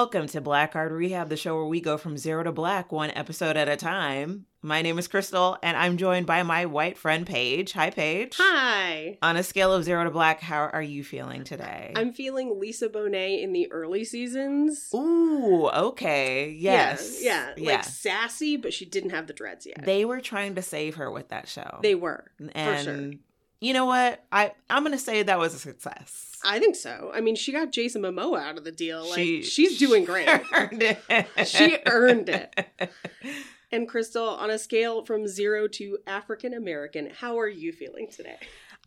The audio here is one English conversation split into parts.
Welcome to Black Card Rehab, the show where we go from zero to black, one episode at a time. My name is Crystal, and I'm joined by my white friend Paige. Hi, Paige. Hi. On a scale of zero to black, how are you feeling today? I'm feeling Lisa Bonet in the early seasons. Ooh, okay. Yes. Yeah, yeah, yeah. like sassy, but she didn't have the dreads yet. They were trying to save her with that show. They were. and for sure. you know what? I I'm gonna say that was a success. I think so. I mean, she got Jason Momoa out of the deal. Like She- she's doing great. earned it. She earned it. And Crystal, on a scale from zero to African American, how are you feeling today?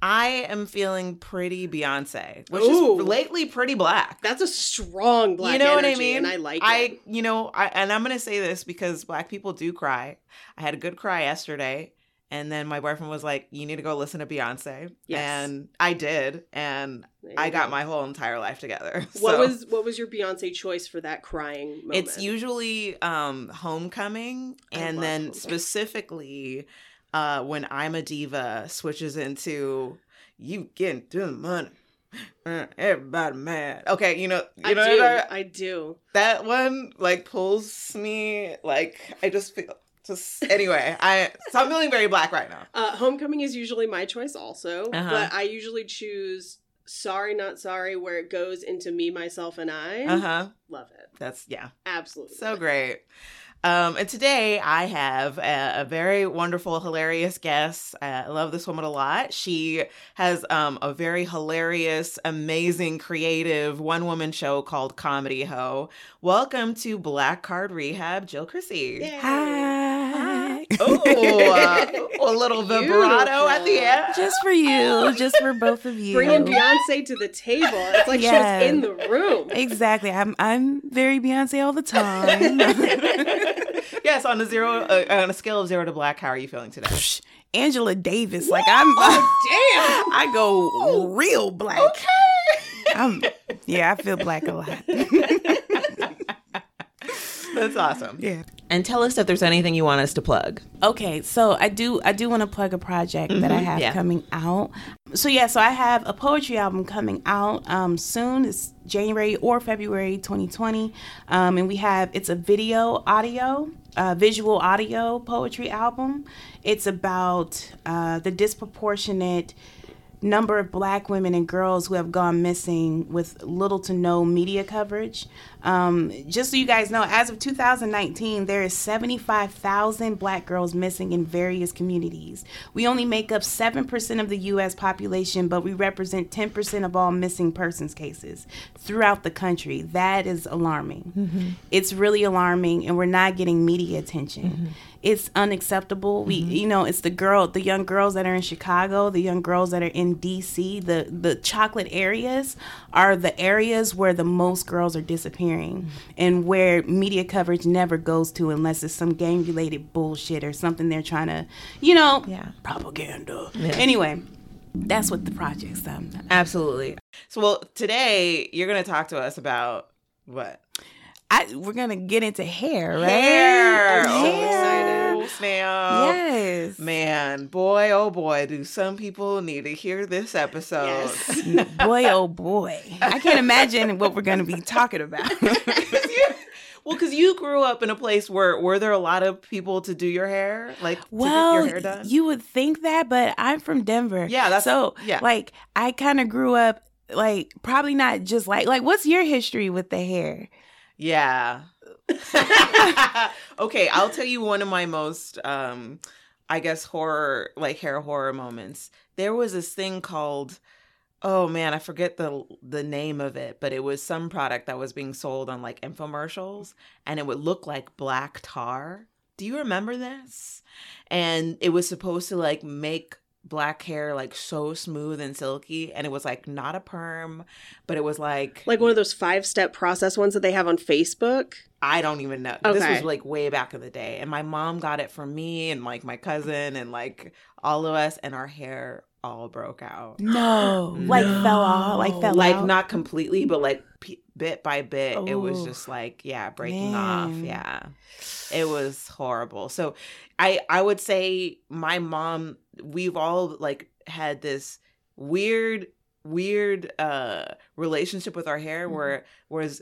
I am feeling pretty Beyonce, which Ooh. is lately pretty black. That's a strong black you know what I mean? and I like I, it. you know, I, and I'm gonna say this because black people do cry. I had a good cry yesterday, and then my boyfriend was like, "You need to go listen to Beyonce," Yes. and I did, and I got go. my whole entire life together. What So, was what was your Beyonce choice for that crying moment? It's usually um Homecoming, I and then Homecoming. specifically uh when I'm a diva switches into you getting to the money. Everybody mad. Okay, you know, you I know do. that, I do. that one like pulls me like I just feel just anyway. I so I'm feeling very black right now. Uh, Homecoming is usually my choice also, Uh-huh. but I usually choose Sorry Not Sorry where it goes into me, myself, and I. Uh huh. Love it. That's yeah. Absolutely. So great. Um, and today I have a, a very wonderful, hilarious guest. Uh, I love this woman a lot. She has um, a very hilarious, amazing, creative one woman show called Comedy Ho. Welcome to Black Card Rehab, Jill Chrissy. Yay. Hi. Oh, uh, a little vibrato at the end. just for you, just for both of you. Bringing Beyonce to the table. It's like Yeah. she was in the room. Exactly. I'm I'm very Beyonce all the time. yes, on a zero, uh, on a scale of zero to black, how are you feeling today? Angela Davis. Like I'm Oh, damn. I go real black. Okay. I'm yeah, I feel black a lot. That's awesome. yeah. And tell us if there's anything you want us to plug. Okay, so I do I do want to plug a project that I Mhm, have yeah. coming out. So yeah, so I have a poetry album coming out um, soon. It's January or February 2020, um, and we have it's a video, audio, uh, visual audio poetry album. It's about uh, the disproportionate number of black women and girls who have gone missing with little to no media coverage. Um, just so you guys know, as of 2019, there is 75,000 black girls missing in various communities. We only make up 7% of the U.S. population, but we represent 10% of all missing persons cases throughout the country. That is alarming. It's really alarming, and we're not getting media attention. It's unacceptable. We, mm-hmm. you know, it's the girl, the young girls that are in Chicago, the young girls that are in D.C. The the chocolate areas are the areas where the most girls are disappearing, mm-hmm. and where media coverage never goes to unless it's some gang related bullshit or something they're trying to, you know, Yeah. propaganda. Anyway, that's what the project's done. Absolutely. So, well, today you're going to talk to us about what? I we're gonna get into hair, right? Hair. Oh, I'm Hair. Oh, snap. Yes. Man, boy, oh boy, do some people need to hear this episode. Yes. boy, oh boy. I can't imagine what we're to be talking about. well, because you grew up in a place where were there a lot of people to do your hair, like to well, get your hair done? you would think that, but I'm from Denver. Yeah, that's- so. yeah. like I kind of grew up like probably not just like like. What's your history with the hair? Yeah. okay, I'll tell you one of my most um I guess horror like hair horror moments. There was this thing called oh man, I forget the the name of it, but it was some product that was being sold on like infomercials and it would look like black tar. Do you remember this? And it was supposed to like make black hair like so smooth and silky and it was like not a perm, but it was like Like one of those five step process ones that they have on Facebook. I don't even know. This was like way back in the day. And my mom got it for me and like my cousin and like all of us and our hair all broke out. No, like fell off, like fell like out. not completely, but like p- bit by bit, it was Oh, just like yeah, breaking off. Yeah, it was horrible. So I I would say my mom. We've all like had this weird weird uh relationship with our hair Mm-hmm. where whereas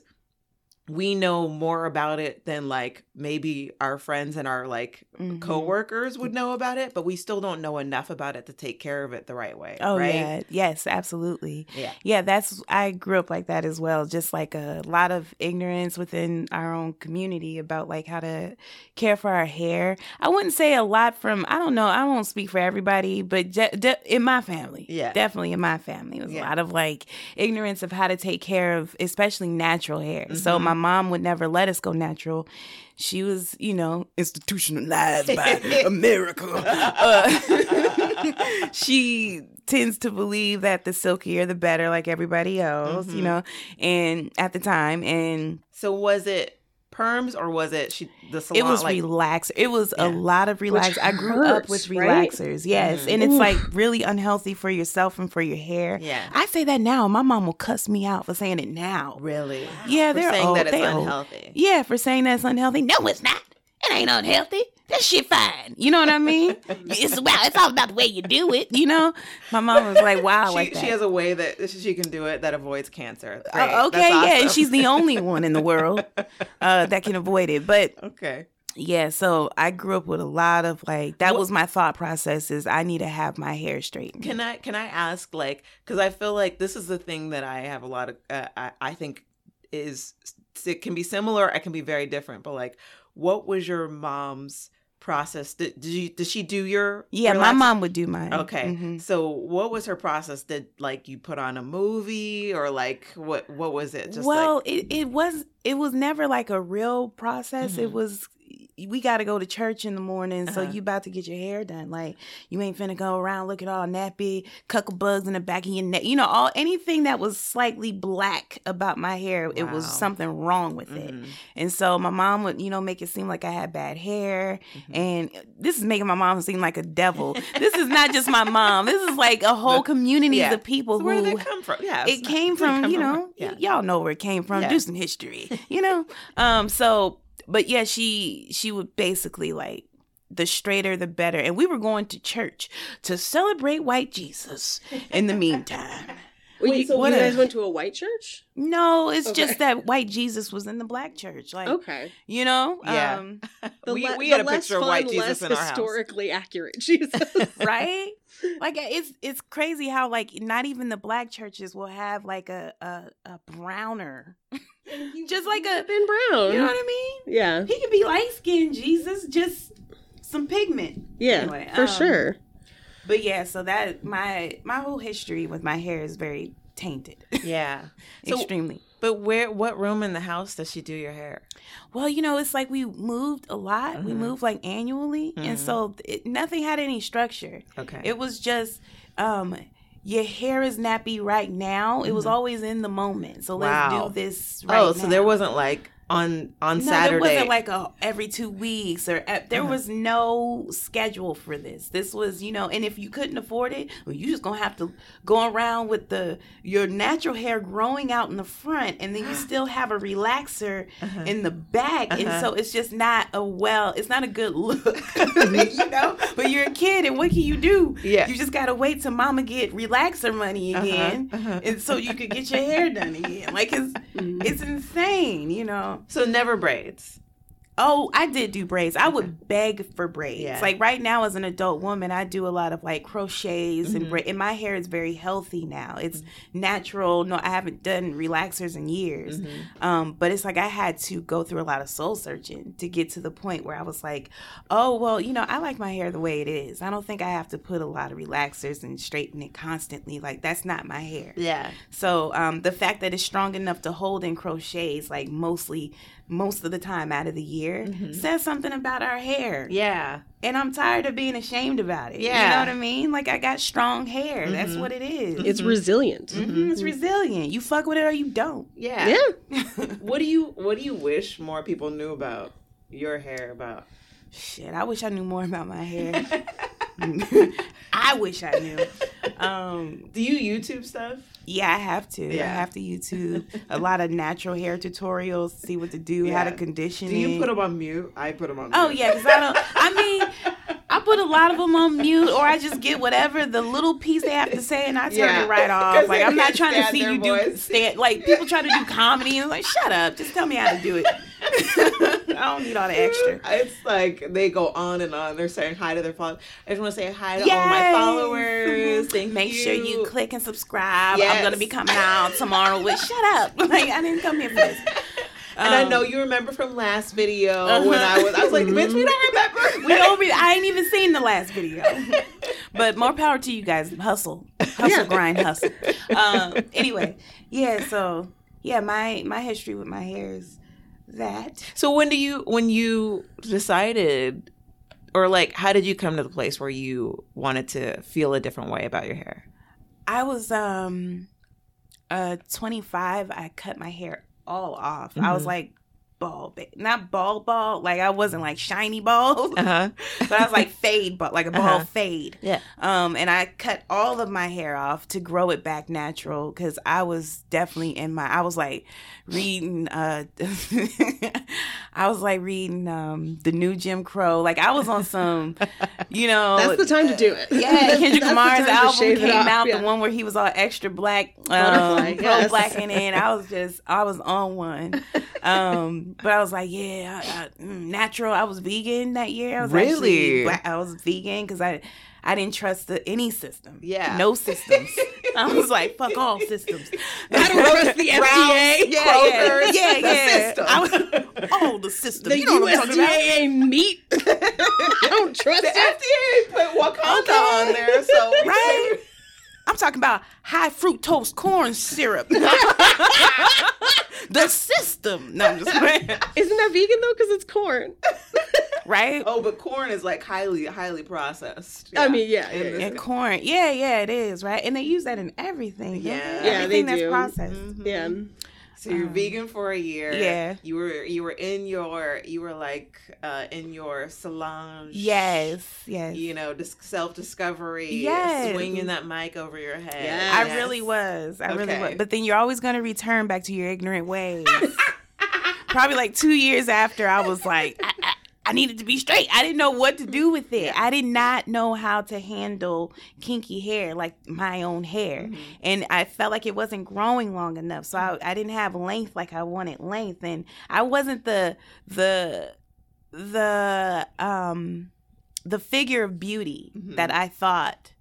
we know more about it than like maybe our friends and our like Mhm. coworkers would know about it, but we still don't know enough about it to take care of it the right way. Oh right? yeah, yes, absolutely. Yeah. Yeah, that's I grew up like that as well. Just like a lot of ignorance within our own community about like how to care for our hair. I wouldn't say a lot from I don't know. I won't speak for everybody, but de- de- in my family, Yeah. definitely in my family, it was Yeah. a lot of like ignorance of how to take care of, especially natural hair. So Mhm. My mom would never let us go natural. She was, you know, institutionalized by America. Uh, she tends to believe that the silkier the better, like everybody else, you Mhm. know. And at the time, and So was it perms or was it she the salon it was like relaxer. It was a lot of relax. I grew up with hurts, right? relaxers, yes, Mhm. and it's Oof. like really unhealthy for yourself and for your hair. Yeah. I say that now. My mom will cuss me out for saying it now. Really? Yeah, For they're saying old. that it's they old. unhealthy. Yeah, for saying that's unhealthy. No, it's not. It ain't unhealthy. That shit fine. You know what I mean? it's well, it's all about the way you do it. You know. My mom was like, "Wow, she, like that." she has a way that she can do it that avoids cancer. Uh, okay, That's yeah, and she's the only one in the world uh, that can avoid it. But okay. yeah, so I grew up with a lot of like that What- was my thought process is I need to have my hair straightened. Can I can I ask like because I feel like this is the thing that I have a lot of uh, I I think is it can be similar, it can be very different, but like what was your mom's process? Did, did you did she do your yeah, my mom would do mine. Okay. Mhm. So what was her process? Did like you put on a movie or like what what was it? Just well, like it, it was it was never like a real process. It Mhm. was we got to go to church in the morning, so Uh-huh. you about to get your hair done. Like you ain't finna go around looking all nappy, cuckle bugs in the back of your neck. You know, all anything that was slightly black about my hair, it was something wrong with it. Mhm, And so my mom would, you know, make it seem like I had bad hair. mhm. And this is making my mom seem like a devil. this is not just my mom. This is like a whole community Yeah. of people So where did that come from? Yeah, it came from you know yeah. y- y'all know where it came from Yeah. do some history you know um so but yeah she she would basically like the straighter the better and we were going to church to celebrate white jesus in the meantime Wait, Wait, you, so you what a- guys went to a white church? no it's Okay. just that white jesus was in the black church like Okay. you know Yeah. um The we, le- we had the a less picture of fun, white Jesus less in our house. historically accurate Jesus. right like it's it's crazy how like not even the black churches will have like a a, a browner just like a Ben Brown. you know what i mean yeah. He could be light skinned, Jesus, just some pigment. Yeah. Anyway, for um, sure. But yeah, so that my my whole history with my hair is very tainted. Yeah. So- Extremely. But where what room in the house does she do your hair? Well, you know, it's like we moved a lot. We Mhm. moved like annually, and Mhm. so it, nothing had any structure. Okay. It was just um your hair is nappy right now. It was Mhm. always in the moment. So let's Wow. do this right oh, so there wasn't like on on no, Saturday. there wasn't like a every two weeks or there Uh-huh. was no schedule for this. This was, you know, and if you couldn't afford it, well, you just gonna have to go around with the your natural hair growing out in the front, and then you still have a relaxer Uh-huh. in the back, and Uh-huh. so it's just not a well, it's not a good look, you know. But you're a kid, and what can you do? Yeah. you just gotta wait till mama get relaxer money Uh-huh, again, uh-huh. and so you could get your hair done again. Like it's Mhm. it's insane, you know. So never braids. Oh, I did do braids. I would beg for braids. Yeah. Like right now, as an adult woman, I do a lot of like crochets and Mhm. braid. And my hair is very healthy now. It's natural. No, I haven't done relaxers in years. Mhm. Um, but it's like I had to go through a lot of soul searching to get to the point where I was like, oh well, you know, I like my hair the way it is. I don't think I have to put a lot of relaxers and straighten it constantly. Like that's not my hair. Yeah. So um, the fact that it's strong enough to hold in crochets, like mostly most of the time out of the year, Mhm. says something about our hair. Yeah. And I'm tired of being ashamed about it. Yeah. You know what I mean? Like I got strong hair. That's Mhm. what it is. It's Mhm. resilient. Mhm, It's resilient. You fuck with it or you don't. Yeah. Yeah. What do you what do you wish more people knew about your hair about? Shit, I wish I knew more about my hair. I wish I knew. Um, Do you YouTube stuff? yeah, I have to. Yeah. I have to YouTube a lot of natural hair tutorials, see what to do, how to condition Do you it. put them on mute? I put them on. Mute. Oh yeah, because I don't. I mean, I put a lot of them on mute, or I just get whatever the little piece they have to say, and I turn Yeah. it right off. Like I'm not trying to see you do voice. stand. Like people try to do comedy, and I'm like, shut up, just tell me how to do it. I don't need all the extra. It's like they go on and on. They're saying hi to their followers. I just want to say hi to all my followers. Thank Make you. sure you click and subscribe. I'm gonna be coming out tomorrow with shut up. Like I didn't come here for this. And I Um, know you remember from last video Uh-huh. when I was. I was like, bitch, we don't remember. We don't be, I ain't even seen the last video. But more power to you guys. Hustle. Hustle, Yeah. grind, hustle. Um, anyway, yeah, so yeah, my my history with my hair is that. So when do you when you decided, or like, how did you come to the place where you wanted to feel a different way about your hair? I was um uh 25, I cut my hair all off. I was Mhm. like bald, ba- not bald bald, like I wasn't like shiny bald, Uh huh. but I was like fade, but like a ball Uh-huh. fade. Yeah. Um, and I cut all of my hair off to grow it back natural because I was definitely in my. I was like reading. Uh, I was like reading um the new Jim Crow. Like I was on some, you know. That's the time to do it. Yeah, Kendrick That's the Lamar's album came out, yeah. the one where he was all extra black, um, Butterfly, pro yes. black in. I was just, I was on one. Um, but I was like, yeah, I, I, mm, natural. I was vegan that year. I was Really? black, I was vegan because I, I didn't trust the, any system. Yeah. no systems. I was like, fuck all systems. I don't trust the FDA. Yeah, Kroger's, yeah, the yeah. system. I was, all the systems. The you know what I'm talking USDA meat. I don't trust The it. FDA put Wakanda Okay. on there, so Right? I'm talking about high fructose corn syrup. the system. No, I'm just playing. Isn't that vegan though? Because it's corn. Right? Oh, but corn is like highly, highly processed. I mean, yeah, In yeah, this- And corn. Yeah, yeah, it is, right? And they use that in everything. don't Yeah. they? Yeah, Everything they that's do. processed. Mhm. Yeah. So you're Um, vegan for a year. yeah. You were you were in your you were like uh in your Solange. Yes, yes. You know, dis- self discovery. Yes. Swinging that mic over your head. Yes. I really was. I really was. But then you're always going to return back to your ignorant ways. Probably like two years after, I was like, I, I, I needed to be straight. I didn't know what to do with it. I did not know how to handle kinky hair, like my own hair. Mhm. And I felt like it wasn't growing long enough. So I, I didn't have length like I wanted length. And I wasn't the, the, the, um, the figure of beauty Mhm. that I thought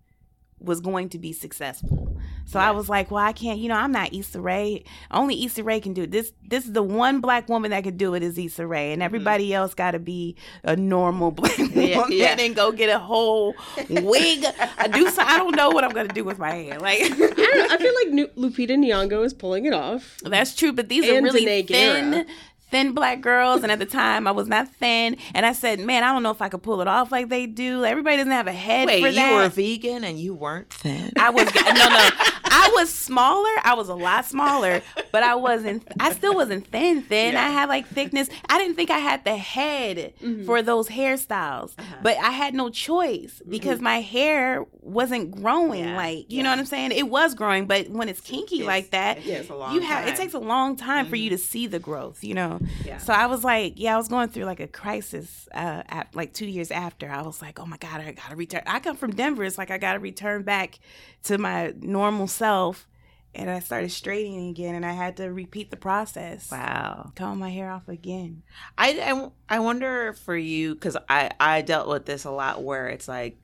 was going to be successful. So I was like, well, I can't, you know, I'm not Issa Rae. Only Issa Rae can do it. This this is the one black woman that could do it is Issa Rae. And mm-hmm. everybody else gotta be a normal black woman Yeah, yeah. and go get a whole wig. I do so I don't know what I'm gonna do with my hair. Like I, don't, I feel like Lupita Nyong'o is pulling it off. that's true, but these are really Danai thin, Gurira. thin black girls. And at the time, I was not thin. And I said, man, I don't know if I could pull it off like they do. Everybody doesn't have a head Wait, for you that. were vegan and you weren't thin. I was no no. I was smaller. I was a lot smaller, but I wasn't. I still wasn't thin. Thin. Yeah. I had like thickness. I didn't think I had the head Mhm. for those hairstyles, Uh-huh. but I had no choice because my hair wasn't growing. Yeah. Like you Yeah. know what I'm saying? It was growing, but when it's kinky It's- like that, it takes a long you have time. it takes a long time for Mhm. you to see the growth. You know. Yeah. So I was like, yeah, I was going through like a crisis. Uh, at, like two years after, I was like, oh my god, I gotta return. I come from Denver. It's like I gotta return back to my normal self, and I started straightening again, and I had to repeat the process. Wow. Comb my hair off again. I, I, I wonder for you because I, I dealt with this a lot where it's like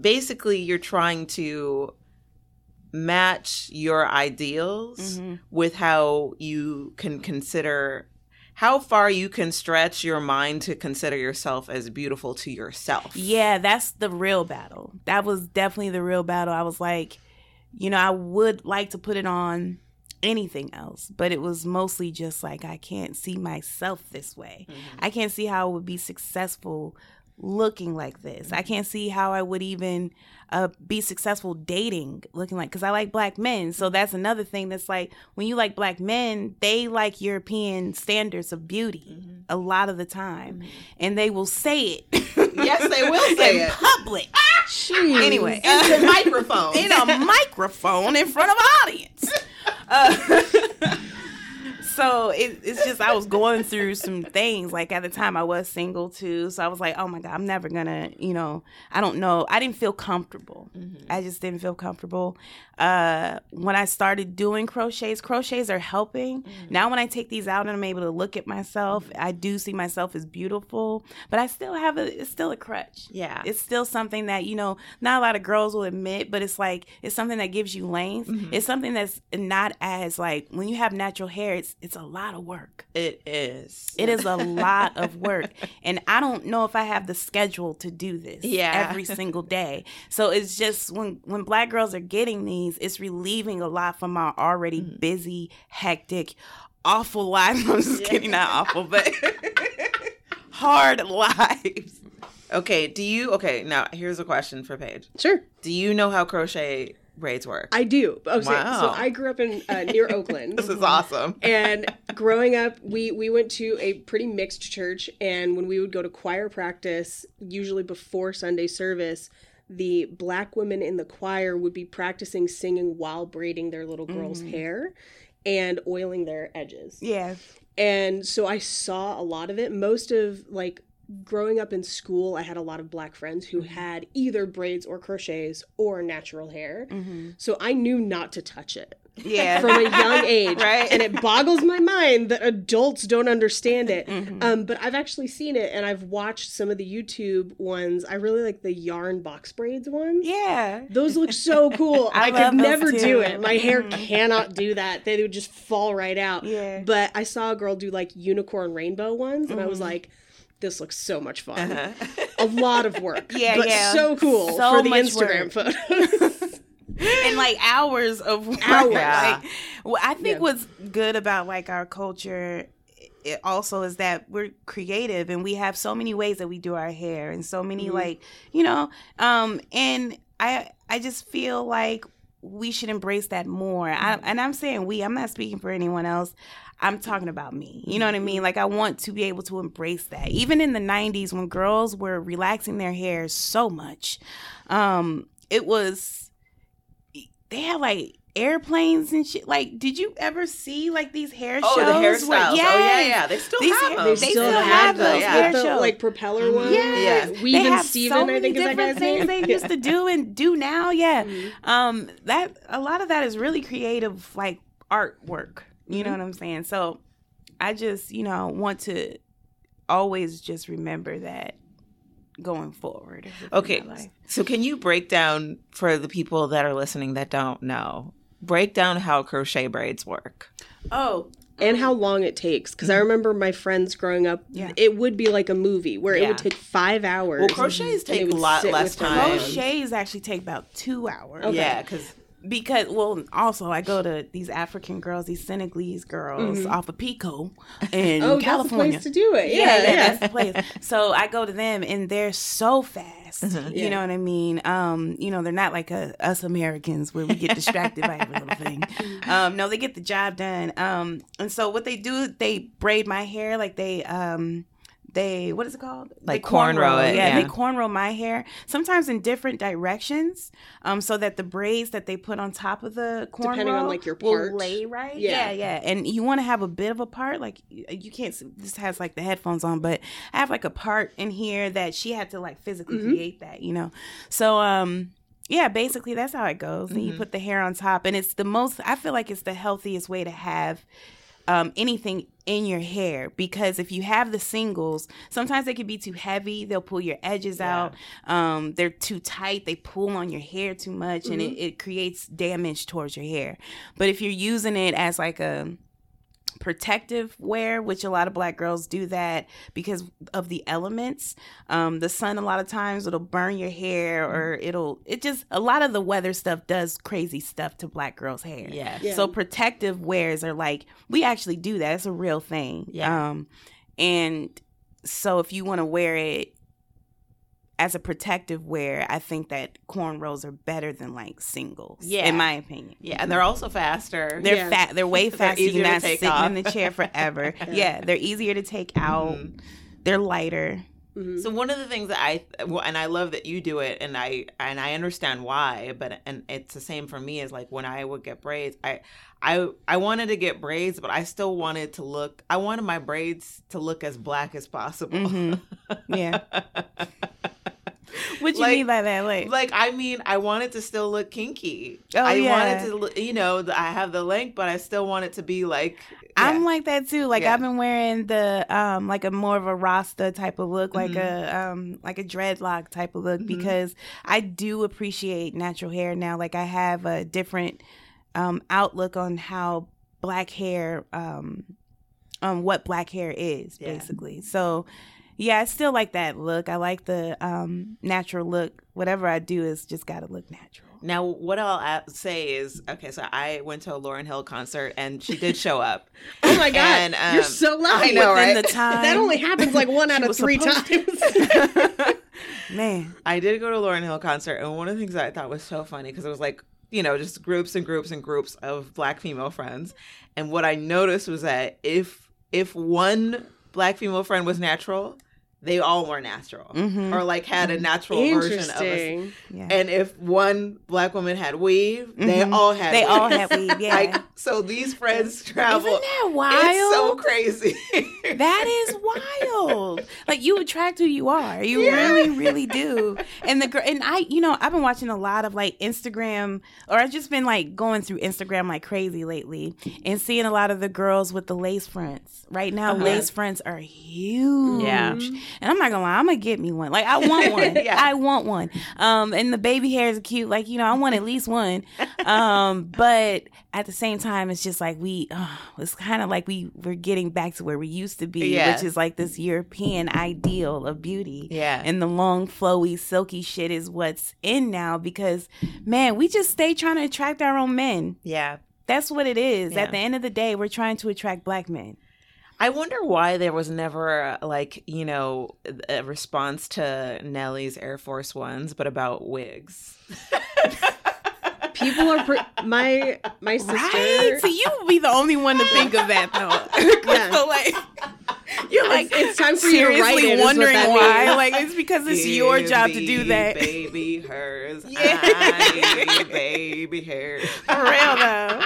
basically you're trying to match your ideals Mhm. with how you can consider how far you can stretch your mind to consider yourself as beautiful to yourself. Yeah, that's the real battle. That was definitely the real battle. I was like, you know, I would like to put it on anything else, but it was mostly just like I can't see myself this way. Mhm. I can't see how I would be successful looking like this. I can't see how I would even uh, be successful dating looking like because I like black men. So that's another thing that's like when you like black men, they like European standards of beauty Mhm. a lot of the time, and they will say it. Yes, they will say in it. public. Jeez. Anyway, a microphone. in a microphone in front of an audience. Uh, so it, it's just I was going through some things. Like at the time, I was single too, so I was like, "Oh my god, I'm never gonna," you know, I don't know. I didn't feel comfortable. Mm-hmm. I just didn't feel comfortable. Uh, when I started doing crochets, crochets are helping. Mm. Now, when I take these out and I'm able to look at myself, I do see myself as beautiful. But I still have a. It's still a crutch. Yeah. It's still something that you know not a lot of girls will admit, but it's like it's something that gives you length. Mm-hmm. It's something that's not as like when you have natural hair. It's it's a lot of work. It is. It is a lot of work, and I don't know if I have the schedule to do this Yeah. every single day. So it's just when when black girls are getting these, it's relieving a lot from our already Mm-hmm. busy, hectic, awful lives. I'm just kidding, not awful, but hard lives. Okay, do you okay, now here's a question for Paige. Sure. Do you know how crochet braids work? I do. Okay, Wow. So I grew up in uh, near Oakland. this is awesome. and growing up we we went to a pretty mixed church and when we would go to choir practice usually before sunday service the black women in the choir would be practicing singing while braiding their little girls hair and oiling their edges Yeah. and so i saw a lot of it most of like growing up in school i had a lot of black friends who had either braids or crochets or natural hair so i knew not to touch it Yeah. from a young age. Right. And it boggles my mind that adults don't understand it. Mm-hmm. Um, but I've actually seen it and I've watched some of the YouTube ones. I really like the yarn box braids ones. yeah. Those look so cool. I I, could never too. do it. My hair cannot do that. They would just fall right out. Yeah. But I saw a girl do like unicorn rainbow ones and I Mm-hmm. was like, this looks so much fun. A lot of work. Yeah, but yeah. so cool So for the Instagram work. photos. and like hours of work. Hours. Like, well, I think Yeah. what's good about like our culture it also is that we're creative and we have so many ways that we do our hair and so many Mhm. like you know um and i i just feel like we should embrace that more I, and i'm saying we i'm not speaking for anyone else i'm talking about me you know what i mean like i want to be able to embrace that even in the 90s when girls were relaxing their hair so much um it was they had like airplanes and shit. Like, did you ever see like these hair shows? Oh, shows? the where- hairstyles. Oh, yeah, yeah. They still These have hair- them. They, They still, still have have those those with hair the shows. like propeller Mhm. ones. Yes. Yeah. We they even have Steven, so I many think is that different guy's name. things they used to do and do now. Yeah, Mhm. um, that a lot of that is really creative, like artwork. You know Mhm. what I'm saying? So, I just you know want to always just remember that going forward. Okay. So can you break down for the people that are listening that don't know? Break down how crochet braids work. Oh, and how long it takes. Because I remember my friends growing up, Yeah. it would be like a movie where it would take five hours. Well, crochets and take a lot less time. moms. crochets actually take about two hours. Okay. Yeah, because because well also i go to these african girls these senegalese girls off of pico in Oh, california that's the place to do it. yeah, Yeah, yeah, that's the place. So I go to them, and they're so fast. You Yeah. know what I mean? Um, you know, they're not like uh us Americans where we get distracted by every little thing. Um, no, they get the job done. Um, and so what they do, they braid my hair like they um. They what is it called? Like They cornrow it, Yeah, yeah. they cornrow my hair sometimes in different directions, um, so that the braids that they put on top of the cornrow Depending on, like, your part. will lay right. Yeah. yeah, yeah. And you want to have a bit of a part, like you you can't. see- This has like the headphones on, but I have like a part in here that she had to like physically Mhm. create that, you know. So um, yeah, basically that's how it goes. And you Mhm. put the hair on top, and it's the most. I feel like it's the healthiest way to have um, anything in your hair because if you have the singles, sometimes they can be too heavy. They'll pull your edges Yeah. out. Um, they're too tight. They pull on your hair too much, and it, it creates damage towards your hair. But if you're using it as like a protective wear, which a lot of black girls do that because of the elements. Um, the sun, a lot of times, it'll burn your hair, or it'll. It just a lot of the weather stuff does crazy stuff to black girls' hair. yes. Yeah. So protective wears are like we actually do that. It's a real thing. Yeah. Um, and so if you want to wear it as a protective wear, I think that cornrows are better than like singles. Yeah. in my opinion. Yeah, and they're also faster. They're Yeah. fat. They're way They're faster. easier You're to not take sitting off. in the chair forever. yeah, they're easier to take out. Mhm. They're lighter. Mhm. So one of the things that I well, and I love that you do it, and I and I understand why, but and it's the same for me. Is like when I would get braids, I I I wanted to get braids, but I still wanted to look. I wanted my braids to look as black as possible. Mhm. Yeah. What do you Like- mean by that? Like, like I mean, I wanted to still look kinky. Oh, I yeah. wanted to, you know, I have the length, but I still want it to be like. I'm like that too. Like Yeah. I've been wearing the um like a more of a Rasta type of look, like Mhm. a um like a dreadlock type of look Mhm. because I do appreciate natural hair now. Like I have a different um outlook on how black hair um um what black hair is Yeah. basically. So yeah, I still like that look. I like the um natural look. Whatever I do is just got to look natural. Now, what I'll say is, okay, so I went to a Lauryn Hill concert and she did show up. Oh my god, And, you're um, so lucky. I know, Within right? the time That only happens like one out of three times. man. I did go to a Lauryn Hill concert, and one of the things that I thought was so funny because it was like, you know, just groups and groups and groups of black female friends. And what I noticed was that if if one black female friend was natural, they all were natural Mhm. or like had a natural version of us. Interesting. Yeah. And if one black woman had weave, they Mhm. all had They weave. all had weave, yeah. Like so these friends travel. Isn't that wild? It's so crazy. That is wild. like you attract who you are. You Yeah. really, really do. And the girl and I, you know, I've been watching a lot of like Instagram, or I've just been like going through Instagram like crazy lately, and seeing a lot of the girls with the lace fronts. Right now, Uh-huh. lace fronts are huge. Yeah. And I'm not gonna lie, I'm gonna get me one. Like I want one. Yeah. I want one. Um, and the baby hair is cute. Like you know, I want at least one. Um, but at the same time, it's just like we. Uh, it's kind of like we we're getting back to where we used to be, Yeah. which is like this European ideal of beauty. yeah. And the long, flowy, silky shit is what's in now because, man, we just stay trying to attract our own men. yeah. That's what it is. Yeah. At the end of the day, we're trying to attract black men. I wonder why there was never like you know a response to Nelly's Air Force Ones, but about wigs. People are pre- my my sister. Right? So you would be the only one to think of that, though. Yeah. so, like, you're like, It's- it's time for you to seriously write it, is what wondering that why. means. Like, it's because it's your Give job to do that. Baby hers. Yeah. I, baby hers. For real, though.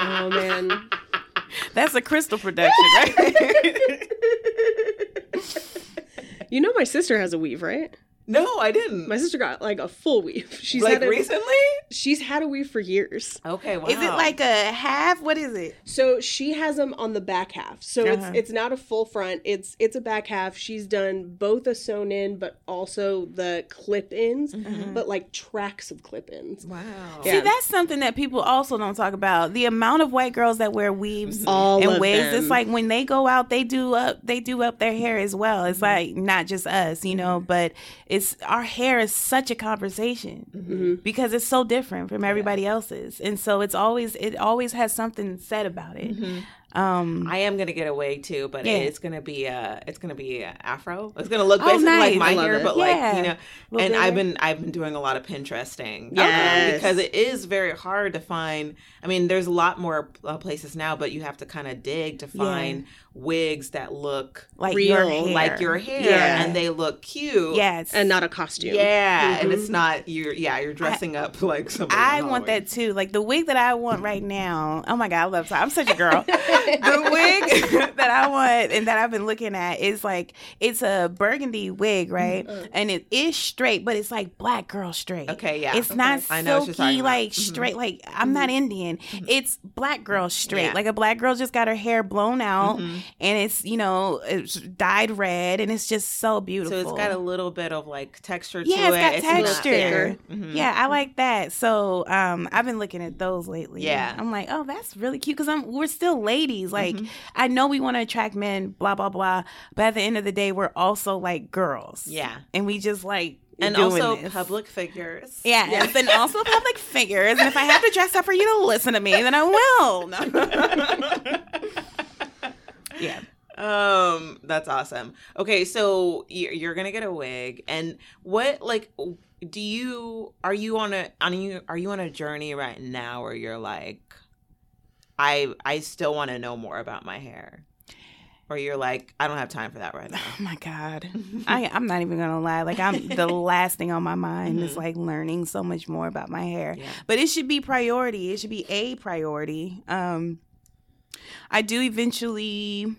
Oh man. That's a crystal production, right? You know my sister has a weave, right? No, I didn't. My sister got like a full weave. She's like had a, recently? she's had a weave for years. Okay, wow. Is it like a half? What is it? So she has them on the back half. So Uh-huh. it's it's not a full front. It's it's a back half. She's done both a sewn in, but also the clip ins, mm-hmm. but like tracks of clip ins. Wow. Yeah. See, that's something that people also don't talk about. The amount of white girls that wear weaves mm-hmm. All and of wigs. them. It's like when they go out, they do up, they do up their hair as well. It's mm-hmm. like not just us, you know, but it's our hair is such a conversation because it's so different from everybody else's, and so it's always it always has something said about it. Um, I am gonna get away too, but Yeah. it's gonna be uh it's gonna be uh, afro. It's gonna look Oh, basically nice. like my hair, it. but Yeah. like you know. Little And I've been I've been doing a lot of Pinteresting, um, Yes. because it is very hard to find. I mean, there's a lot more uh, places now, but you have to kind of dig to find wigs that look like Real, your hair. like your hair Yeah. and they look cute. Yes, And not a costume. Yeah, and Mhm. it's not you're yeah you're dressing up like somebody. I want that too. Like the wig that I want right now. Oh my god, I love. I'm such a girl. the wig that I want and that I've been looking at is like it's a burgundy wig, right? And it is straight, but it's like black girl straight. Okay, yeah. It's not I know what you're talking silky, about. like Mhm. straight. Like I'm not Indian. It's black girl straight. Yeah. Like a black girl just got her hair blown out. And it's you know it's dyed red, and it's just so beautiful. So it's got a little bit of like texture to Yeah, it's it. got texture. Mhm. Yeah, I like that. So um, I've been looking at those lately. Yeah. I'm like, oh, that's really cute because I'm we're still ladies. Like Mhm. I know we want to attract men, blah blah blah, but at the end of the day, we're also like girls. Yeah. and we just like And also this. public figures. Yes, and also public figures. And if I have to dress up for you to listen to me, then I will. No. yeah. Um, that's awesome. Okay, so you're, gonna get a wig, and what like do you are you on a on you are you on a journey right now where you're like, I I still want to know more about my hair. or you're like, I don't have time for that right now? Oh my god, I I'm not even gonna lie. Like I'm the last thing on my mind is Mhm. like learning so much more about my hair. Yeah. But it should be priority. It should be a priority. Um, I do eventually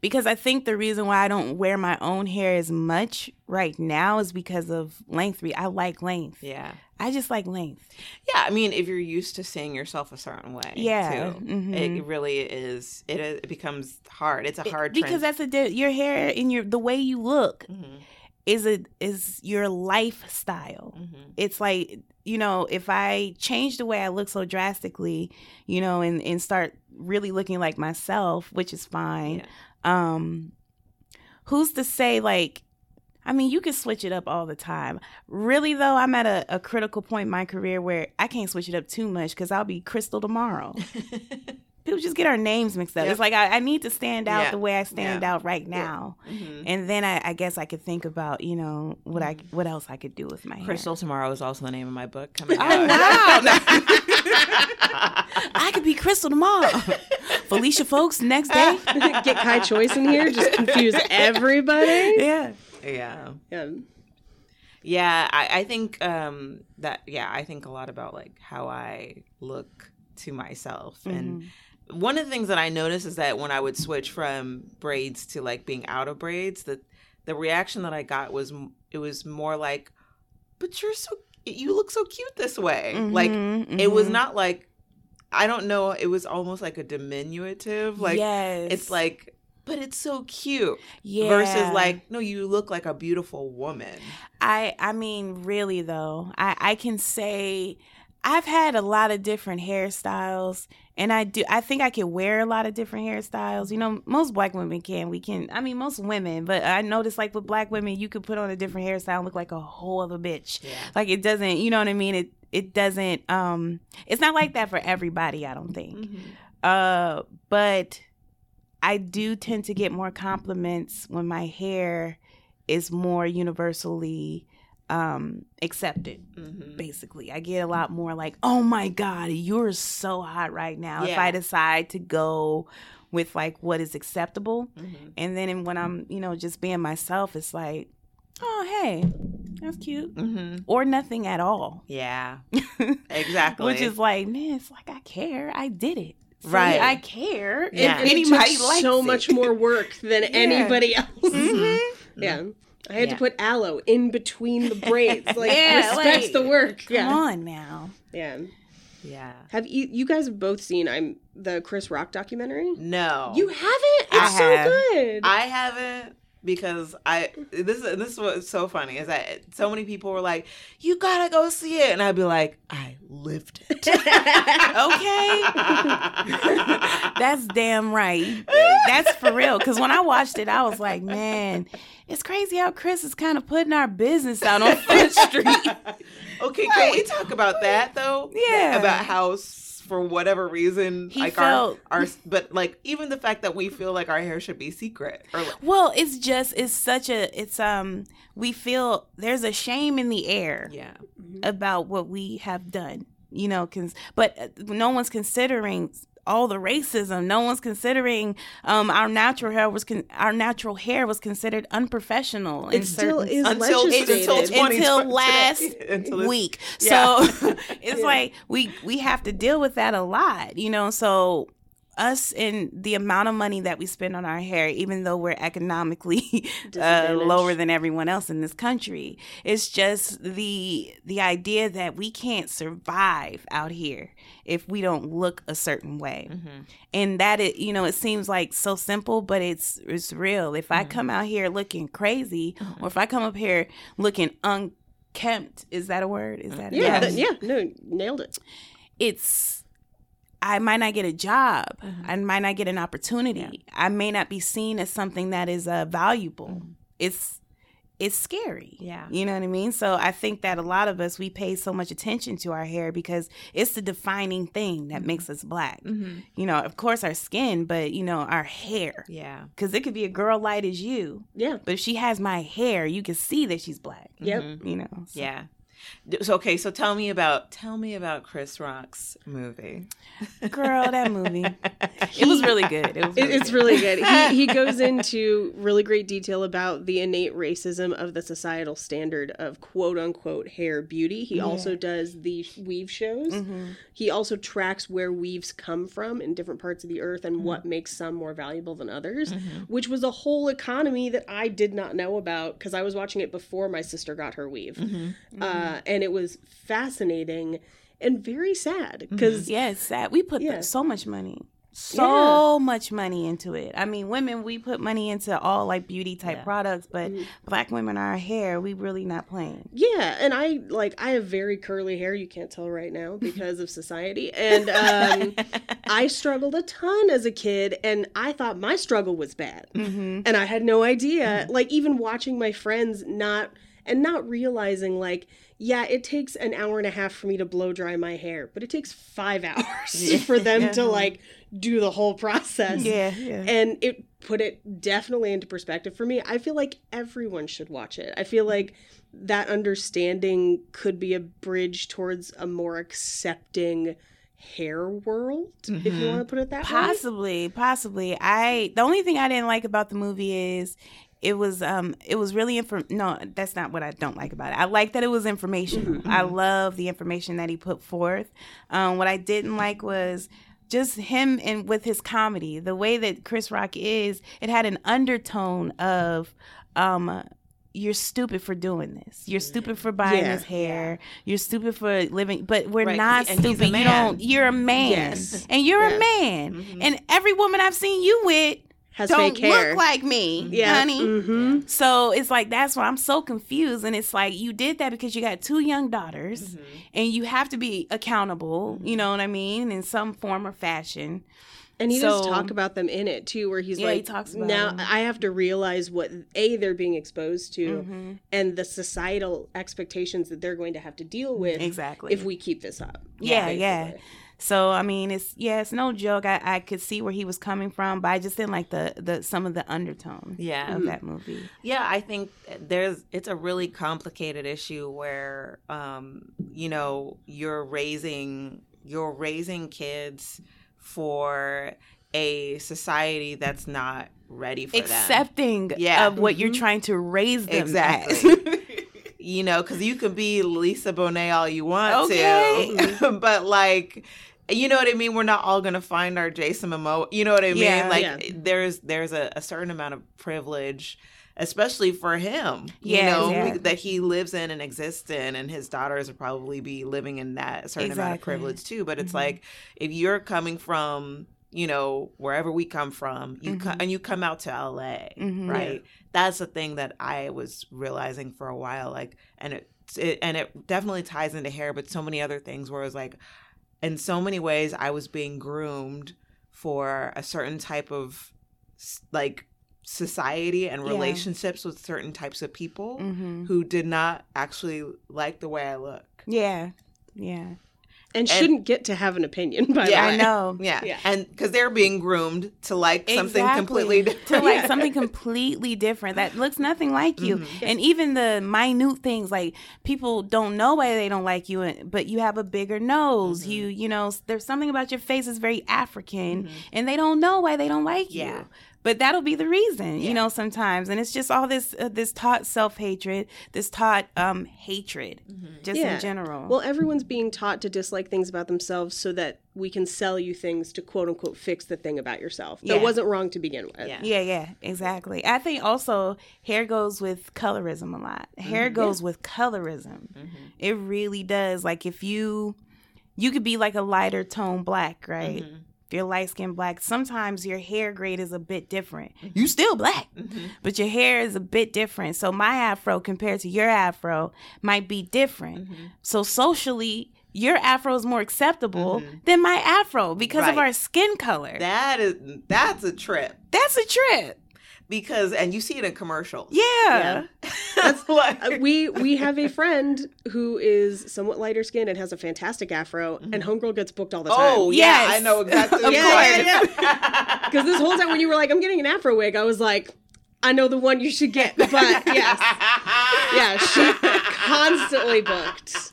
because I think the reason why I don't wear my own hair as much right now is because of length. I like length. Yeah. I just like length. Yeah, I mean, if you're used to seeing yourself a certain way, Yeah, too, mhm. it really is. It, it becomes hard. It's a hard because that's a your hair and your the way you look hmm is a is your lifestyle. hmm it's like you know if i change the way i look so drastically you know and and start really looking like myself which is fine um who's to say like i mean you can switch it up all the time. Really though i'm at a, a critical point in my career where i can't switch it up too much because i'll be crystal tomorrow people just get our names mixed up Yep. it's like I, I need to stand out Yeah. the way i stand Yeah. out right now hmm and then I, I guess i could think about you know what i what else i could do with my hair Crystal Tomorrow is also the name of my book coming Oh, out. I could be Crystal tomorrow. Felicia Folks next day. Get Kai Choice in here, just confuse everybody. Yeah. yeah. Yeah. Yeah, I, I think um, that. Yeah, I think a lot about like how I look to myself, and Mm-hmm. One of the things that I noticed is that when I would switch from braids to like being out of braids, that the reaction that I got was it was more like, "But you're so you look so cute this way." Like Mhm, it was mhm. not like I don't know. It was almost like a diminutive. Like yes. it's like, but it's so cute. yeah. Versus like, no, you look like a beautiful woman. I I mean really though. I I can say I've had a lot of different hairstyles and I do I think I can wear a lot of different hairstyles. You know, most black women can. We can I mean most women, but I notice like with black women you could put on a different hairstyle and look like a whole other bitch. Yeah. Like it doesn't, you know what I mean? It it doesn't um it's not like that for everybody, I don't think. Mm-hmm. Uh but I do tend to get more compliments when my hair is more universally um accepted Mm-hmm. basically. I get a lot more like, "Oh my god, you're so hot right now." If I decide to go with like what is acceptable, Mm-hmm. and then when I'm, you know, just being myself, it's like, "Oh, hey, that's cute." Mm-hmm. Or nothing at all. Yeah. Exactly. Which is like, man, it's like I care. I did it. See, Right. I care. Yeah. If And it anybody took likes so it. much more work than anybody else. Mhm. Yeah. I had Yeah. to put aloe in between the braids. Like Yeah, like, the work. Come yeah. on now. Yeah. yeah. Have you you guys have both seen I'm the Chris Rock documentary? No. You haven't? It's I so have. good. I haven't because I this is this is what's so funny is that so many people were like, "You gotta go see it," and I'd be like, "I lived it." Okay. That's damn right. That's for real. Because when I watched it, I was like, man, it's crazy how Chris is kind of putting our business out on Front Street. okay, can we talk about that though? Yeah. About how for whatever reason, He like felt- our, our, but like even the fact that we feel like our hair should be secret, or like, Well, it's just, it's such a, it's, um, we feel there's a shame in the air. yeah, about what we have done you know cons- but uh, no one's considering all the racism no one's considering um our natural hair was con- our natural hair was considered unprofessional in it still certain is until legislated. until, Until last Until week Yeah. so it's Yeah. like we we have to deal with that a lot you know so us and the amount of money that we spend on our hair even though we're economically uh, lower than everyone else in this country. It's just the the idea that we can't survive out here if we don't look a certain way. Mhm. and that it you know it seems like so simple but it's it's real. If i come out here looking crazy or if i come up here looking unkempt is that a word? Is that a Yeah, yeah, no, nailed it. it's I might not get a job. Mhm. I might not get an opportunity. I may not be seen as something that is uh, valuable. It's it's scary. Yeah. You know what I mean? So I think that a lot of us we pay so much attention to our hair because it's the defining thing that makes us black. Mhm. You know, of course our skin, but you know, our hair. yeah, Cuz it could be a girl light as you, Yeah. but if she has my hair, you can see that she's black. Yep. Mhm. You know. so- yeah. So, okay, so tell me about tell me about Chris Rock's movie. Girl, that movie. It was really good. It was really it's good. really good. He, he goes into really great detail about the innate racism of the societal standard of quote unquote hair beauty. He also does the weave shows. Mm-hmm. He also tracks where weaves come from in different parts of the earth and what Mm-hmm. makes some more valuable than others, which was a whole economy that I did not know about because I was watching it before my sister got her weave. Mm-hmm. Uh, and it was fascinating and very sad because Yes, that we put Yeah. so much money, so much money into it. I mean, women we put money into all like beauty type Yeah. products, but black women, our hair, we really not playing. Yeah, and I like I have very curly hair. You can't tell right now because of society, and um, I struggled a ton as a kid, and I thought my struggle was bad, Mm-hmm. and I had no idea. Like even watching my friends not and not realizing like. Yeah, it takes an hour and a half for me to blow dry my hair, but it takes five hours for them to like do the whole process. Yeah, yeah. And it put it definitely into perspective for me. I feel like everyone should watch it. I feel like that understanding could be a bridge towards a more accepting hair world, if you mm-hmm. want to put it that way. Possibly, possibly. I the only thing I didn't like about the movie is it was um it was really inform no that's not what I don't like about it. I like that it was informational. I love the information that he put forth. Um what I didn't like was just him and with his comedy, the way that Chris Rock is, it had an undertone of um you're stupid for doing this. You're stupid for buying Yeah. this hair. You're stupid for living, but we're Right, not and stupid. You don't. You're a man, Yes. and you're Yeah. a man. And every woman I've seen you with Has don't fake hair. look like me, yeah. honey. hmm So it's like that's why I'm so confused, and it's like you did that because you got two young daughters, Mm-hmm. and you have to be accountable. You know what I mean, in some form or fashion. And he does talk about them in it too, where he's Yeah, like, he talks about now them. I have to realize what a they're being exposed to, Mm-hmm. and the societal expectations that they're going to have to deal with Exactly. if we keep this up. Yeah, yeah. So I mean, it's yeah, it's no joke. I, I could see where he was coming from, but I just didn't like the the some of the undertone Yeah. of that movie. Yeah, I think there's it's a really complicated issue where um you know, you're raising you're raising kids for a society that's not ready for them. Accepting Yeah. of what you're trying to raise them Exactly. you know, because you can be Lisa Bonet all you want Okay. to, but like, you know what I mean. We're not all gonna find our Jason Momoa. You know what I mean? Yeah. like, Yeah. there's there's a, a certain amount of privilege. Especially for him, you know, yeah. that he lives in and exists in, and his daughters would probably be living in that certain amount of privilege too. But it's Mhm. like if you're coming from, you know, wherever we come from, you Mhm. and you come out to LA, Mhm. right? That's the thing that I was realizing for a while, like, and it, it and it definitely ties into hair, but so many other things where it was like, in so many ways, I was being groomed for a certain type of like society and Yeah. relationships with certain types of people hmm who did not actually like the way I look. Yeah, yeah. And shouldn't get to have an opinion. By Yeah, the I know. Yeah, Yeah. and because they're being groomed to like something Exactly. completely to different. like something completely different that looks nothing like you Mhm. and even the minute things like people don't know why they don't like you and- but you have a bigger nose Mhm. you you know there's something about your face that's very african Mhm. and they don't know why they don't like Yeah. you but that'll be the reason Yeah. you know sometimes and it's just all this uh, this taught self-hatred this taught um hatred just Yeah. in general Well, everyone's being taught to dislike things about themselves so that we can sell you things to quote unquote fix the thing about yourself that Yeah. wasn't wrong to begin with. Yeah. Yeah, yeah, exactly. I think also hair goes with colorism a lot. Hair Mhm. goes with colorism. Mhm. It really does. Like if you you could be like a lighter tone black, right? If you're light skinned black, sometimes your hair grade is a bit different. You still black, Mhm. but your hair is a bit different. So my afro compared to your afro might be different. Mhm. So socially, your afro is more acceptable Mhm. than my afro because of our skin color. That is that's a trip That's a trip. Because and you see it in commercials. Yeah. That's like Uh, we we have a friend who is somewhat lighter skinned and has a fantastic afro, and homegirl gets booked all the time. oh yeah, I know exactly. Of what course. it is. because this whole time when you were like, "I'm getting an afro wig," I was like, "I know the one you should get," but yes, yeah, she constantly booked.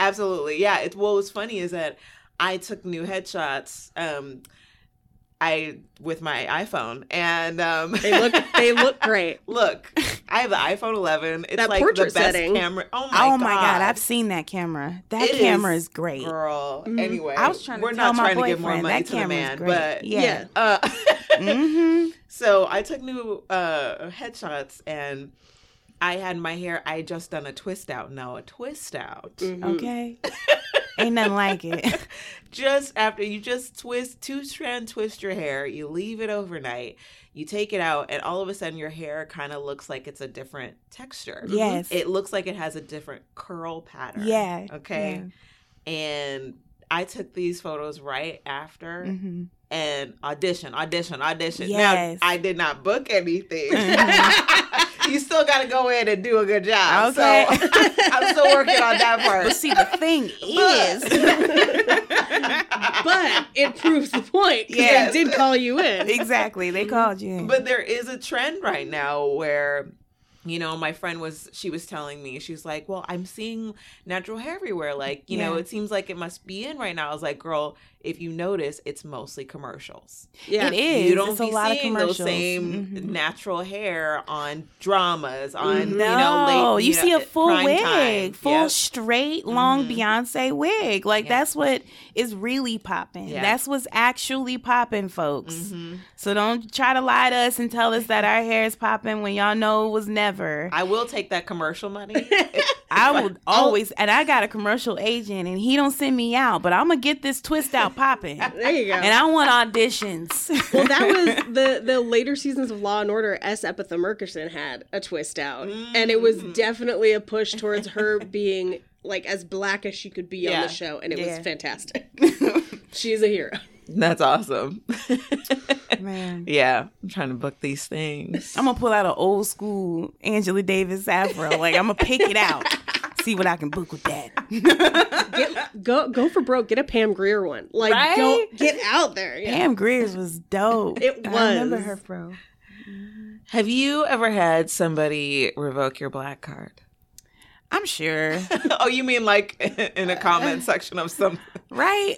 Absolutely. Yeah. It's what was funny is that I took new headshots. Um, I with my iPhone and um They look they look great. look, I have the iPhone 11. It's That like the best setting. camera. Oh my oh my god, god. I've seen that camera. That It camera is is, great. girl. Mhm. Anyway, I was trying to we're tell not my trying to give more boyfriend, money that to the man, great. but Yeah. uh hmm so I took new uh headshots and I had my hair I just done a twist out. No, a twist out. Mhm. Okay. Ain't nothing like it. just after you just twist two strand twist your hair, you leave it overnight, you take it out, and all of a sudden your hair kind of looks like it's a different texture. Yes. It looks like it has a different curl pattern. Yeah. Okay. And I took these photos right after hmm and audition, audition, audition. Yes. Now I did not book anything. Mhm. you still got to go in and do a good job. Okay. So I'm still working on that part. But see, the thing is, But it proves the point. 'cause Yes. They did call you in. exactly, they called you. in. But there is a trend right now where you know my friend was she was telling me she's like well i'm seeing natural hair everywhere like you know it seems like it must be in right now i was like girl if you notice it's mostly commercials Yeah. it is. you don't it's be a lot of seeing commercials. those same Mhm. natural hair on dramas on Mhm. you No, know late you know, see a full wig, time. full Yep. straight, long Mhm. Beyonce wig. Like Yeah. that's what is really popping. Yeah. That's what's actually popping, folks. Mhm. So don't try to lie to us and tell us that our hair is popping when y'all know it was never. i will take that commercial money I But- would always, and I got a commercial agent, and he don't send me out, but I'm gonna get this twist out popping, and There you go. And I want auditions. well, that was the the later seasons of Law and Order. S. Epatha Merkerson had a twist out, and it was Mm. definitely a push towards her being like as black as she could be on the show, and it Yeah. was fantastic. She's a hero. that's awesome Man. yeah i'm trying to book these things I'm gonna pull out an old school Angela Davis afro. Like I'm gonna pick it out, see what I can book with that. Get, go go for broke. Get a Pam Grier one. Like Right? go get out there. Yeah. Pam Grier's was dope. It I remember was. her fro. Have you ever had somebody revoke your black card? I'm sure, oh, you mean like in a comment section of some? right?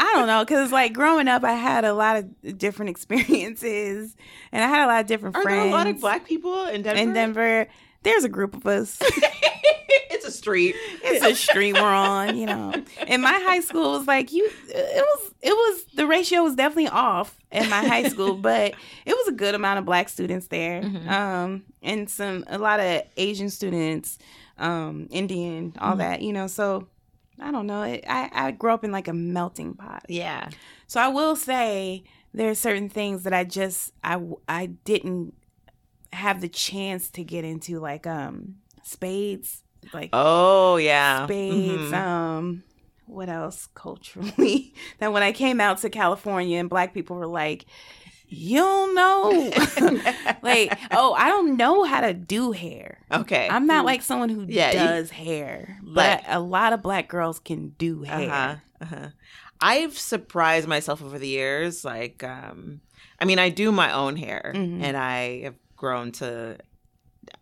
I don't know, cause like growing up, I had a lot of different experiences, and I had a lot of different Are friends. there a lot of black people in Denver? in Denver? There's a group of us. it's a street. it's a street we're on, you know. In my high school, it was like you. It was. It was the ratio was definitely off in my high school, but it was a good amount of black students there, Mhm. um, and some a lot of Asian students, um, Indian, all Mhm. that, you know. So I don't know. It, I I grew up in like a melting pot. Yeah. So I will say there are certain things that I just I I didn't have the chance to get into, like um spades, like Oh yeah. spades. Mhm. Um, what else culturally? that when I came out to California and black people were like, "You don't know," like, "Oh, I don't know how to do hair." okay. I'm not Mm. like someone who Yeah, you- does hair, but Like- a lot of black girls can do hair. Uh-huh. Uh-huh. I've surprised myself over the years. Like, um, I mean, I do my own hair, Mhm. and I have grown to.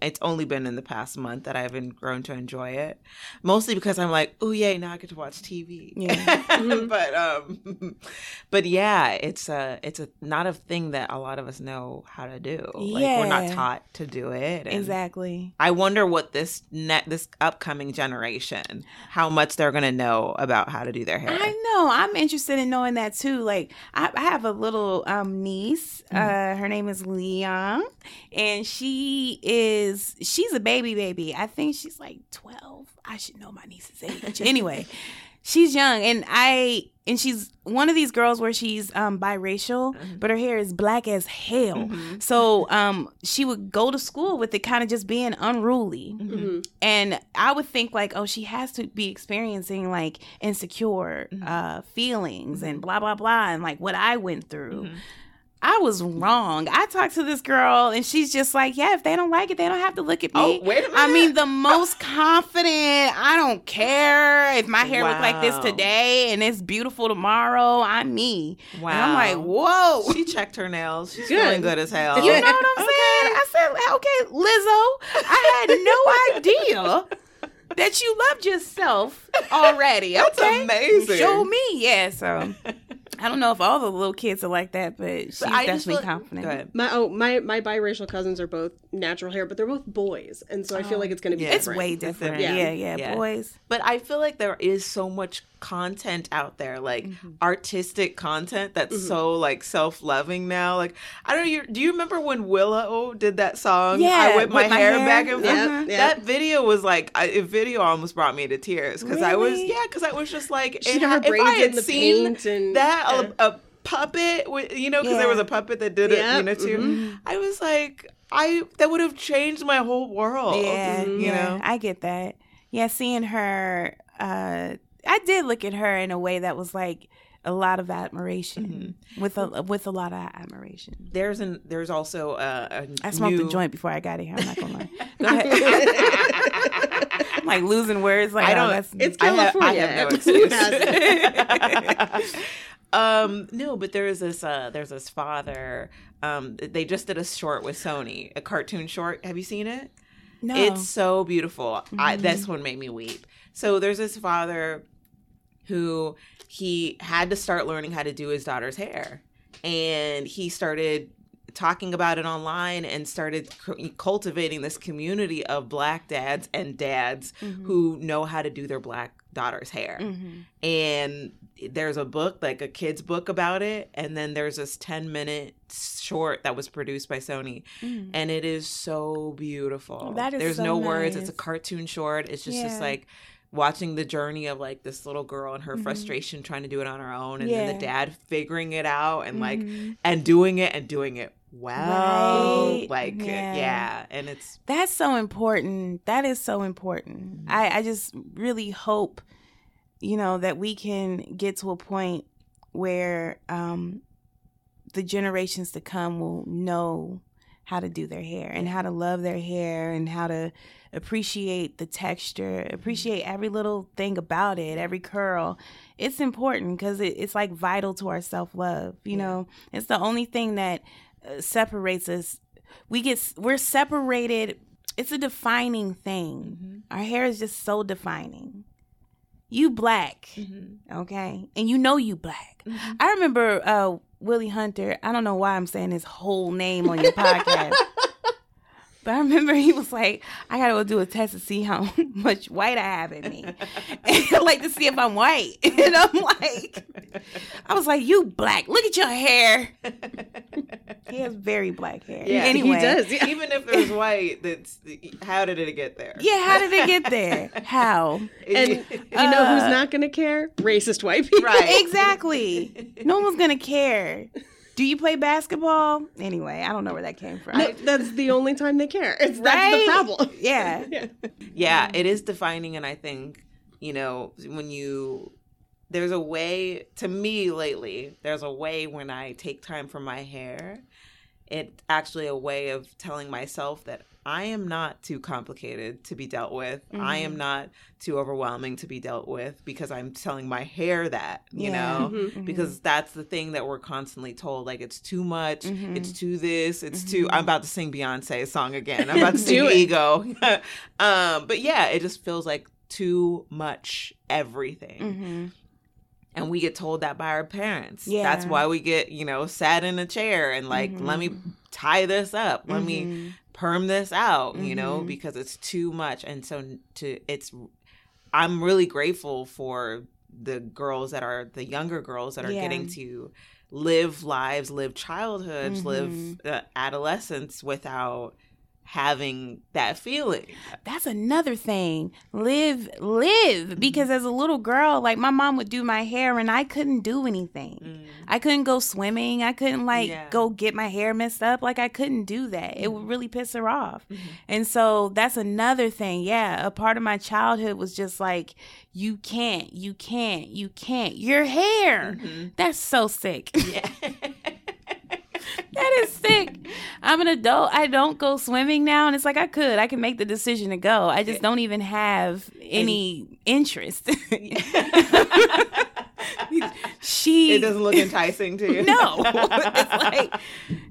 It's only been in the past month that I've been grown to enjoy it, mostly because I'm like, oh yay, now I get to watch TV. Yeah. Mhm. but um, but yeah, it's a it's a not a thing that a lot of us know how to do. Like we're not taught to do it. Exactly. I wonder what this net this upcoming generation, how much they're gonna know about how to do their hair. I know. I'm interested in knowing that too. Like, I, I have a little um, niece. Uh, her name is Leon, and she is she's a baby baby. I think she's like 12. I should know my niece's age. anyway, she's young, and I and she's one of these girls where she's um, biracial, Mhm. but her hair is black as hell. Mhm. So um, she would go to school with it kind of just being unruly. Mhm. Mhm. And I would think like, oh, she has to be experiencing like insecure Mhm. uh, feelings and Mhm. blah blah blah, and like what I went through. I was wrong. I talked to this girl, and she's just like, yeah, if they don't like it, they don't have to look at me. Oh, me. wait a minute. I mean, the most confident. I don't care if my hair look like this today and it's beautiful tomorrow. I'm me. wow. And I'm like, whoa. She checked her nails. She's Good. feeling good as hell. You know what I'm saying? I said, okay, Lizzo. I had no idea that you loved yourself already. That's okay? amazing. Show me, yeah. So I don't know if all the little kids are like that, but she's But I definitely feel- confident. Go. My oh my my biracial cousins are both natural hair, but they're both boys, and so I feel oh, like it's going to be yeah. It's way different. Yeah. Yeah, yeah, Yeah. boys. But I feel like there is so much content out there, like Mm-hmm. artistic content that's so like self-loving now. Like I don't know, you, do you remember when Willow did that song? Yeah, I whip my, My hair, Hair. back and forth. Yeah, yeah. That video was like I, a video almost brought me to tears because I was yeah because I was just like She it got ha- her if I had seen and that a, a puppet, you know, because there was a puppet that did it, you know, too. Mm-hmm. I was like, I that would have changed my whole world. Yeah, you yeah, know. I get that. Yeah, seeing her, uh, I did look at her in a way that was like a lot of admiration, Mm-hmm. with a with a lot of admiration. There's an there's also a, a I smoked new, a joint before I got here. I'm not gonna lie. Go ahead. I'm like losing words. Like I oh, don't- that's, It's I have, I California. have no um, no, but there is this uh, there's this father. Um, they just did a short with Sony, a cartoon short. Have you seen it? no. It's so beautiful. I, Mm-hmm. this one made me weep. So there's this father who he had to start learning how to do his daughter's hair, and he started talking about it online and started cu- cultivating this community of black dads and dads Mm-hmm. who know how to do their black daughter's hair. Mhm. and there's a book like a kid's book about it. And then there's this 10 minute short that was produced by sony. Mhm. and it is so beautiful. That is there's so no words. It's a cartoon short. It's just just like watching the journey of like this little girl and her frustration trying to do it on her own and then Mm-hmm. The dad figuring it out and like Mhm. and doing it and doing it well Right. like Yeah. yeah. and it's That's so important. That is so important. Mm-hmm. I, I just really hope, you know, that we can get to a point where um, the generations to come will know how to do their hair and how to love their hair and how to appreciate the texture, appreciate every little thing about it, every curl. It's important because it, it's like vital to our self love. You Yeah. know, it's the only thing that uh, separates us. We get we're separated. It's a defining thing. Our hair is just so defining. You black, okay, and you know you black. I remember uh, Willie Hunter. I don't know why I'm saying his whole name on your podcast. But I remember he was like, I gotta go do a test to see how much white I have in me. And like to see if I'm white. And I'm like, I was like, you black. Look at your hair. He has very black hair. Yeah, he anyway. he does. Even if there's white that's how did it get there Yeah, how did it get there? How? And you know who's uh, not going to care? Racist white people. Right. Exactly. No one's gonna care. Do you play basketball? Anyway, I don't know where that came from. No, that's the only time they care. It's, That's Right? the problem. Yeah. Yeah. yeah it is defining and i think you know when you there's a way to me lately there's a way when i take time for my hair it's actually a way of telling myself that i am not too complicated to be dealt with. I am not too overwhelming to be dealt with because i'm telling my hair that you Yeah. know? Mhm. because that's the thing that we're constantly told like it's too much Mhm. it's too this it's too i'm about to sing beyonce's song again. I'm about to sing Do ego. Um but yeah it just feels like too much everything. And we get told that by our parents. Yeah. that's why we get you know sat in a chair and like let me tie this up. Let me Mhm. Perm this out you know Mhm. because it's too much and so to it's i'm really grateful for the girls that are the younger girls that are Yeah. getting to live lives live childhoods live Mhm. uh, adolescence without having that feeling That's another thing. Live, live. Because as a little girl, like my mom would do my hair and I couldn't do anything. I couldn't go swimming. I couldn't like Yeah. go get my hair messed up. Like I couldn't do that. It would really piss her off. Mhm. And so that's another thing. Yeah. A part of my childhood was just like, you can't, you can't, you can't. Your hair. Mhm. That's so sick. yeah that is sick. I'm an adult. I don't go swimming now. And it's like I could. I can make the decision to go. I just don't even have any interest. she It doesn't look enticing to you. no. it's like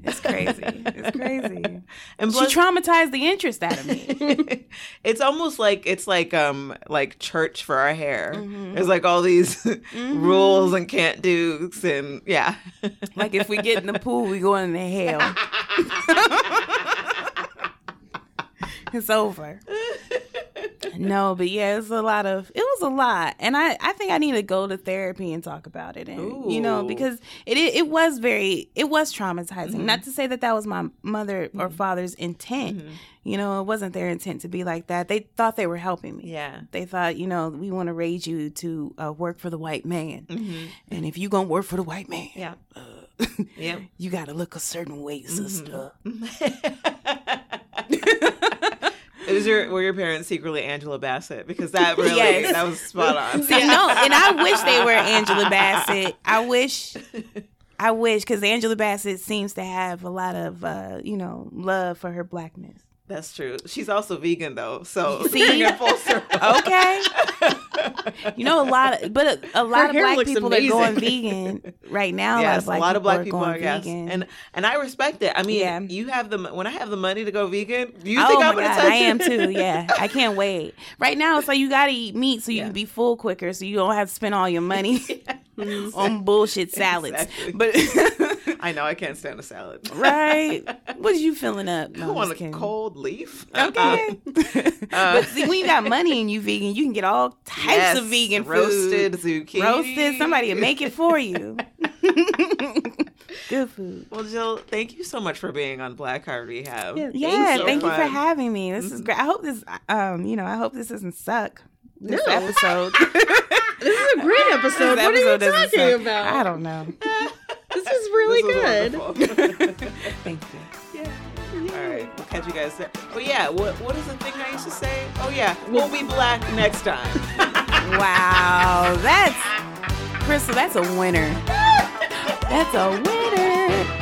it's crazy. It's crazy. and She traumatized the interest out of me. it's almost like it's like um like church for our hair. Mm-hmm. There's like all these rules and can't do's and yeah. Like if we get in the pool, we going to hell. It's over. No, but yeah, it's a lot of it was a lot, and I I think I need to go to therapy and talk about it, and you know because it it, it was very it was traumatizing. Not to say that that was my mother or father's intent. You know, it wasn't their intent to be like that. They thought they were helping me. Yeah. They thought, you know, we want to raise you to uh, work for the white man, Mm-hmm. and if you gonna work for the white man, Yeah. Yeah. you gotta look a certain way, Mm-hmm. sister. Is your were your parents secretly Angela Bassett? Because that really Yes. that was spot on. See, no, and I wish they were Angela Bassett. I wish, I wish, because Angela Bassett seems to have a lot of, uh, you know, love for her blackness. That's true. She's also vegan though, so See? bring it full circle. Okay, you know a lot of, but a, a lot of black people are going vegan right now. yes, a lot of black people, are are going vegan. and and I respect it. I mean, Yeah. you have the when I have the money to go vegan. Do you oh think I'm gonna god, touch I am too. Yeah, I can't wait. Right now, it's like you gotta eat meat so you Yeah. can be full quicker, so you don't have to spend all your money on bullshit salads. Exactly. But I know I can't stand a salad. right, what are you filling up? I No, I'm want a kidding. cold leaf. Okay. but see, when you got money and you vegan, you can get all types Yes, of vegan roasted food. zucchini. Roasted. Somebody will make it for you. Good food. Well, Jill, thank you so much for being on Black Heart Rehab. Yeah, Yeah, so thank you for having me. This is great. I hope this, um, you know, I hope this doesn't suck. This No. episode. This is a great episode. This what are you talking about? I don't know. This is really This good. Thank you. All right, we'll catch you guys there. Oh yeah, what what is the thing I used to say? Oh yeah, we'll be black next time. Wow, that's Crystal. That's a winner. That's a winner.